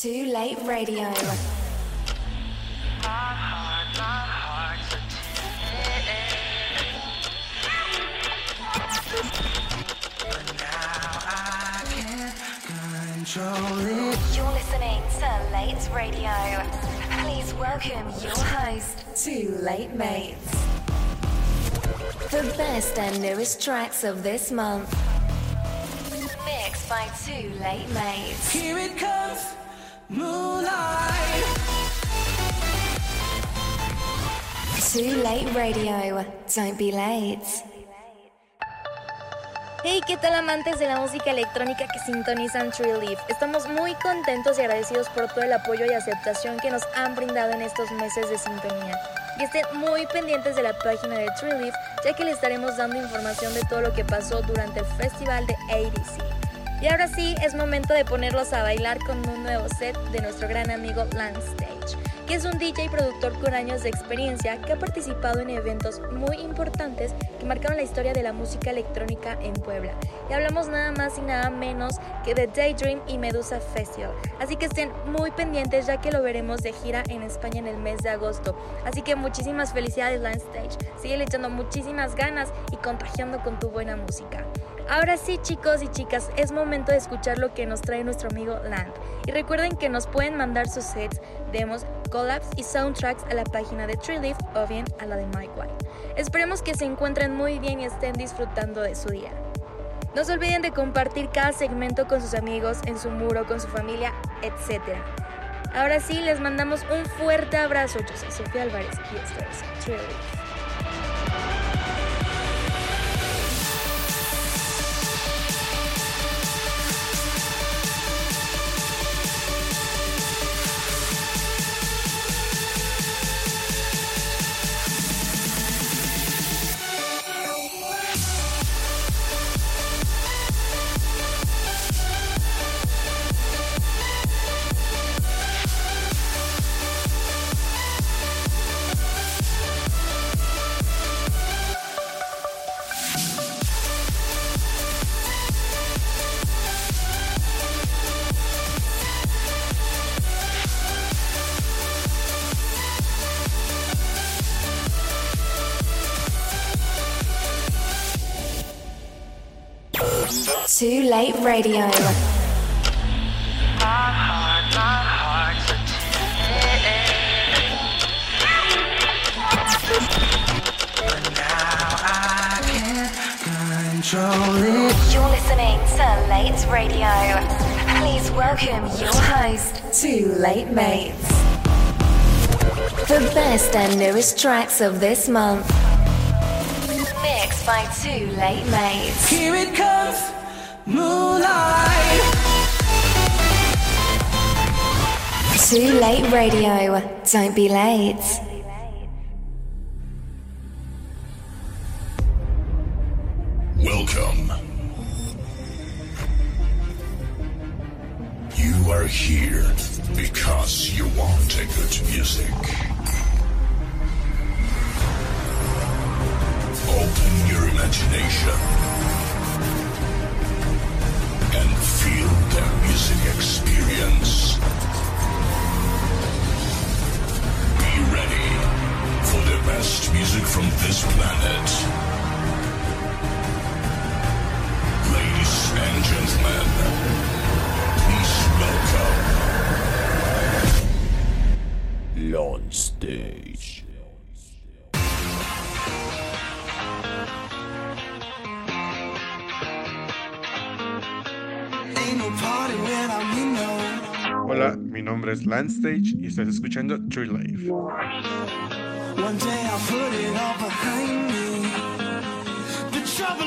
Too Late Radio. You're listening to Late Radio. Please welcome your host, Too Late Mates. The best and newest tracks of this month. Mixed by Too Late Mates. Here it comes. Too Late Radio. Don't be late. Hey, ¿qué tal amantes de la música electrónica que sintonizan Tree Leaf? Estamos muy contentos y agradecidos por todo el apoyo y aceptación que nos han brindado en estos meses de sintonía. Y estén muy pendientes de la página de Tree Leaf, ya que les estaremos dando información de todo lo que pasó durante el festival de ADC. Y ahora sí, es momento de ponerlos a bailar con un nuevo set de nuestro gran amigo Lance Stage, que es un DJ y productor con años de experiencia que ha participado en eventos muy importantes que marcaron la historia de la música electrónica en Puebla. Y hablamos nada más y nada menos que de Daydream y Medusa Festival. Así que estén muy pendientes ya que lo veremos de gira en España en el mes de agosto. Así que muchísimas felicidades Lance Stage. Sigue echando muchísimas ganas y contagiando con tu buena música. Ahora sí, chicos y chicas, es momento de escuchar lo que nos trae nuestro amigo Land. Y recuerden que nos pueden mandar sus sets, demos, collabs y soundtracks a la página de Treeleaf o bien a la de Mike White. Esperemos que se encuentren muy bien y estén disfrutando de su día. No se olviden de compartir cada segmento con sus amigos, en su muro, con su familia, etc. Ahora sí, les mandamos un fuerte abrazo. Yo soy Sofía Álvarez y esto es. Too Late Radio. My heart, my. You're listening to Late Radio. Please welcome your host, Too Late Mates. The best and newest tracks of this month. Mixed by Too Late Mates. Here it comes, moonlight. Too Late Radio. Don't be late. Es Landstage y estás escuchando Tree Leaf. One day I'll put it all behind me. The trouble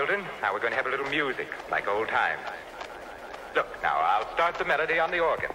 Children. Now we're going to have a little music, like old times. Look, now I'll start the melody on the organ.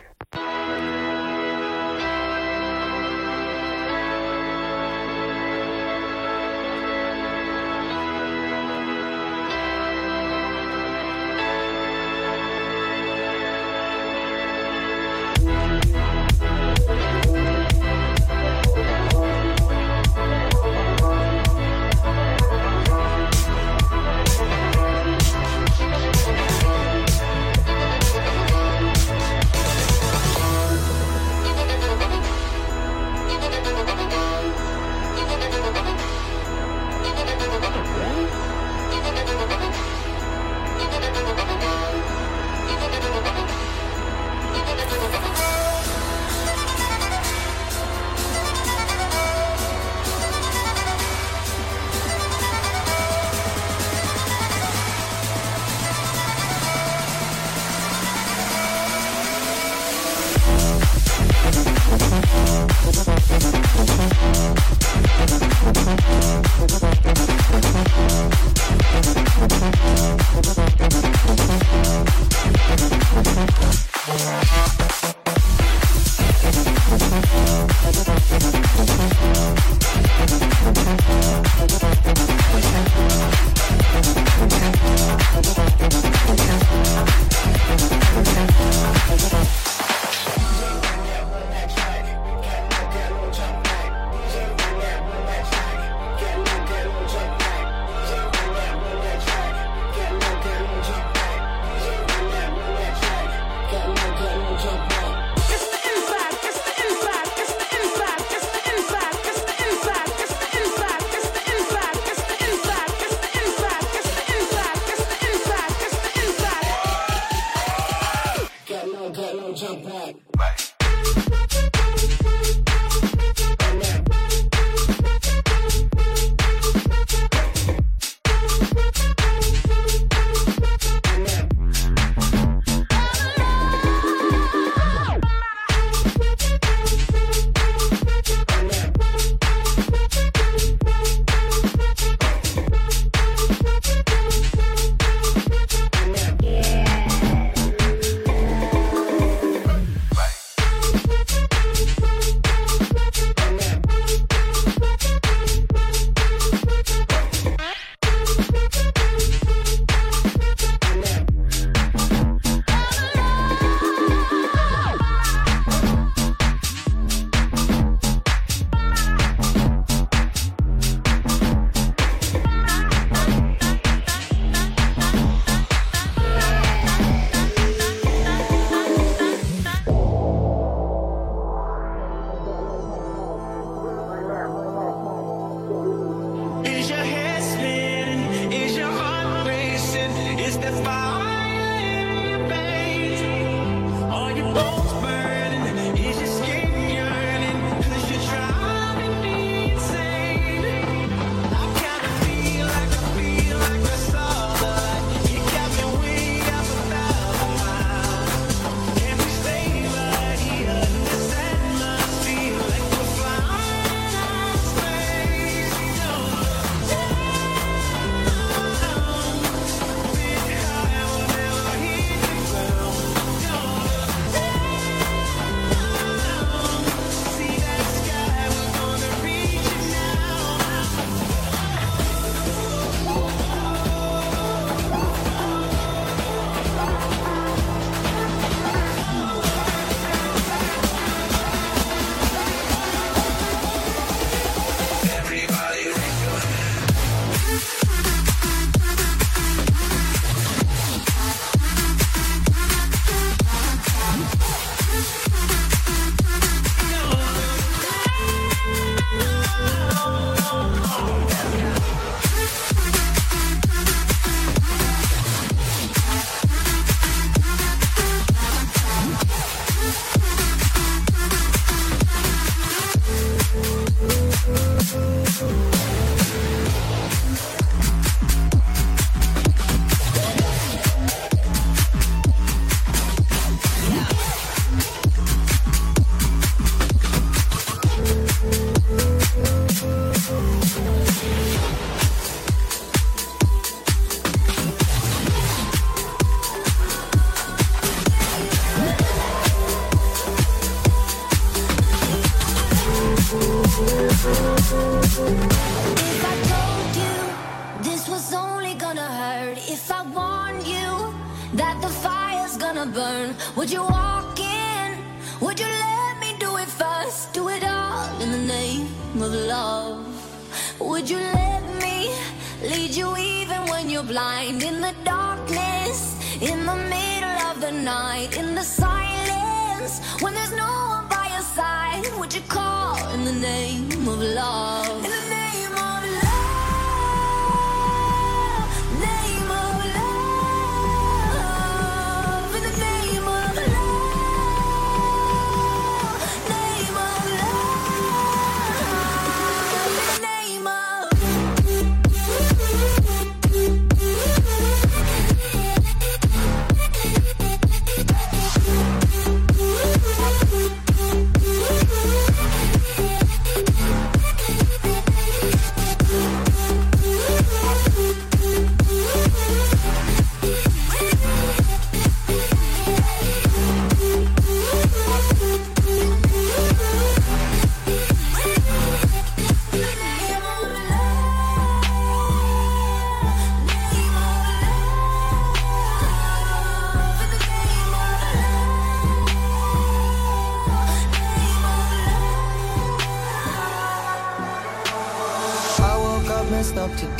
Would you call in the name of love?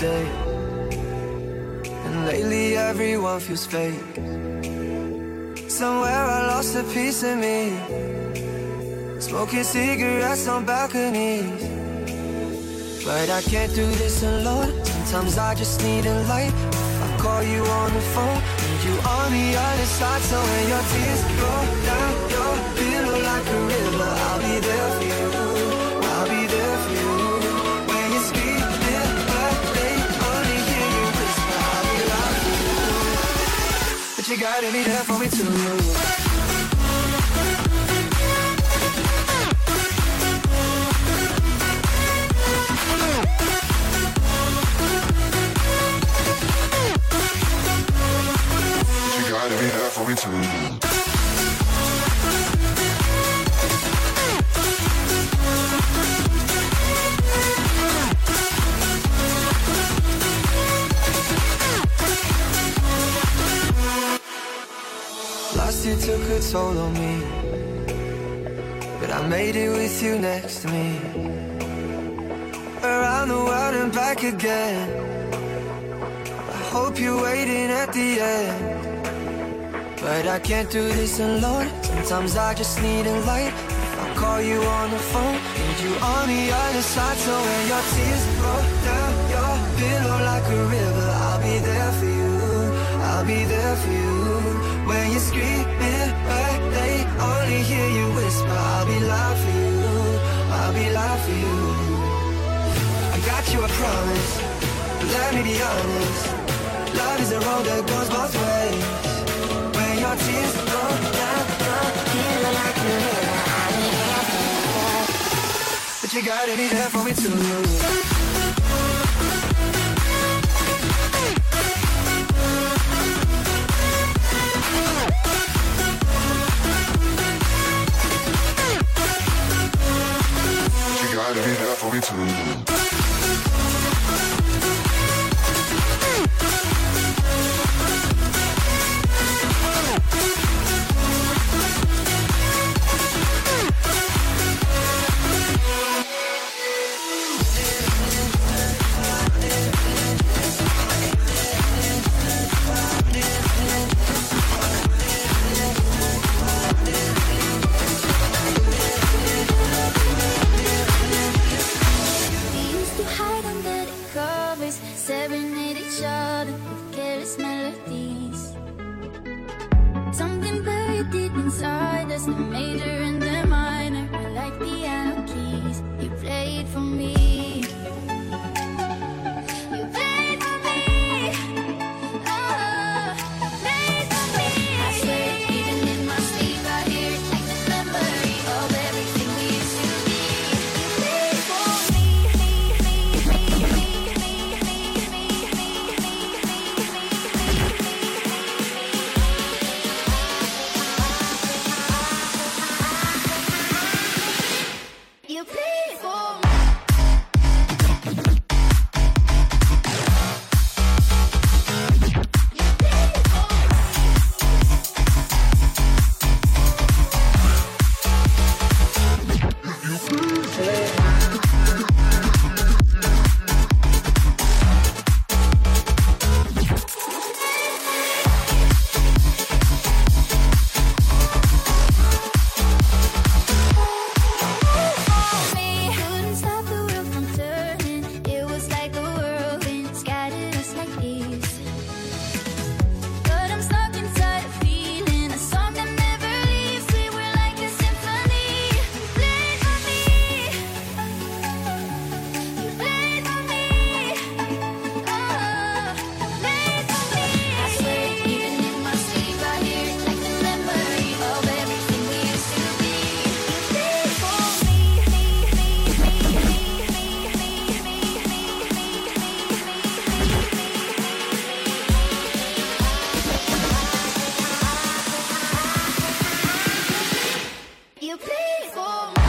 Today. And lately everyone feels fake. Somewhere I lost a piece of me. Smoking cigarettes on balconies. But I can't do this alone. Sometimes I just need a light. I call you on the phone. Need you on the other side. So when your tears roll down your pillow like a river, I'll be you. You gotta be there for me too. Gotta there for me too. Year took a toll on me. But I made it with you next to me. Around the world and back again. I hope you're waiting at the end. But I can't do this alone. Sometimes I just need a light. I'll call you on the phone. Need you on the other side. So when your tears roll down your pillow like a river, I'll be there for you. I'll be there for you. When you're screaming, but they only hear you whisper. I'll be loud for you. I'll be loud for you. I got you a promise. Let me be honest. Love is a road that goes both ways. When your tears roll down your pillow like a river, I'll be there for you. But you gotta be there for me too. Gotta be there for me too. for me.